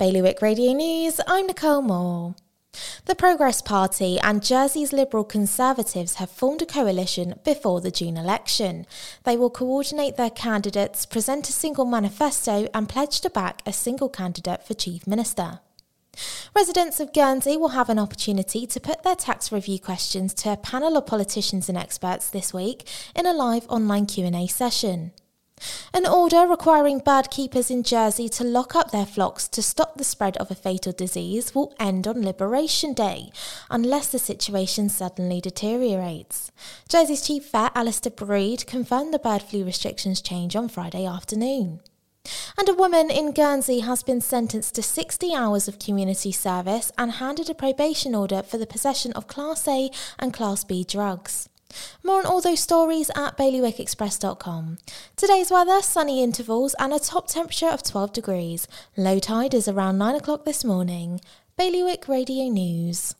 Bailiwick Radio News, I'm Nicole Moore. The Progress Party and Jersey's Liberal Conservatives have formed a coalition before the June election. They will coordinate their candidates, present a single manifesto, and pledge to back a single candidate for Chief Minister. Residents of Guernsey will have an opportunity to put their tax review questions to a panel of politicians and experts this week in a live online Q&A session. An order requiring bird keepers in Jersey to lock up their flocks to stop the spread of a fatal disease will end on Liberation Day, unless the situation suddenly deteriorates. Jersey's Chief Vet Alistair Breed confirmed the bird flu restrictions change on Friday afternoon. And a woman in Guernsey has been sentenced to 60 hours of community service and handed a probation order for the possession of Class A and Class B drugs. More on all those stories at bailiwickexpress.com. Today's weather sunny intervals and a top temperature of 12 degrees. Low tide is around 9 o'clock this morning. Bailiwick Radio News.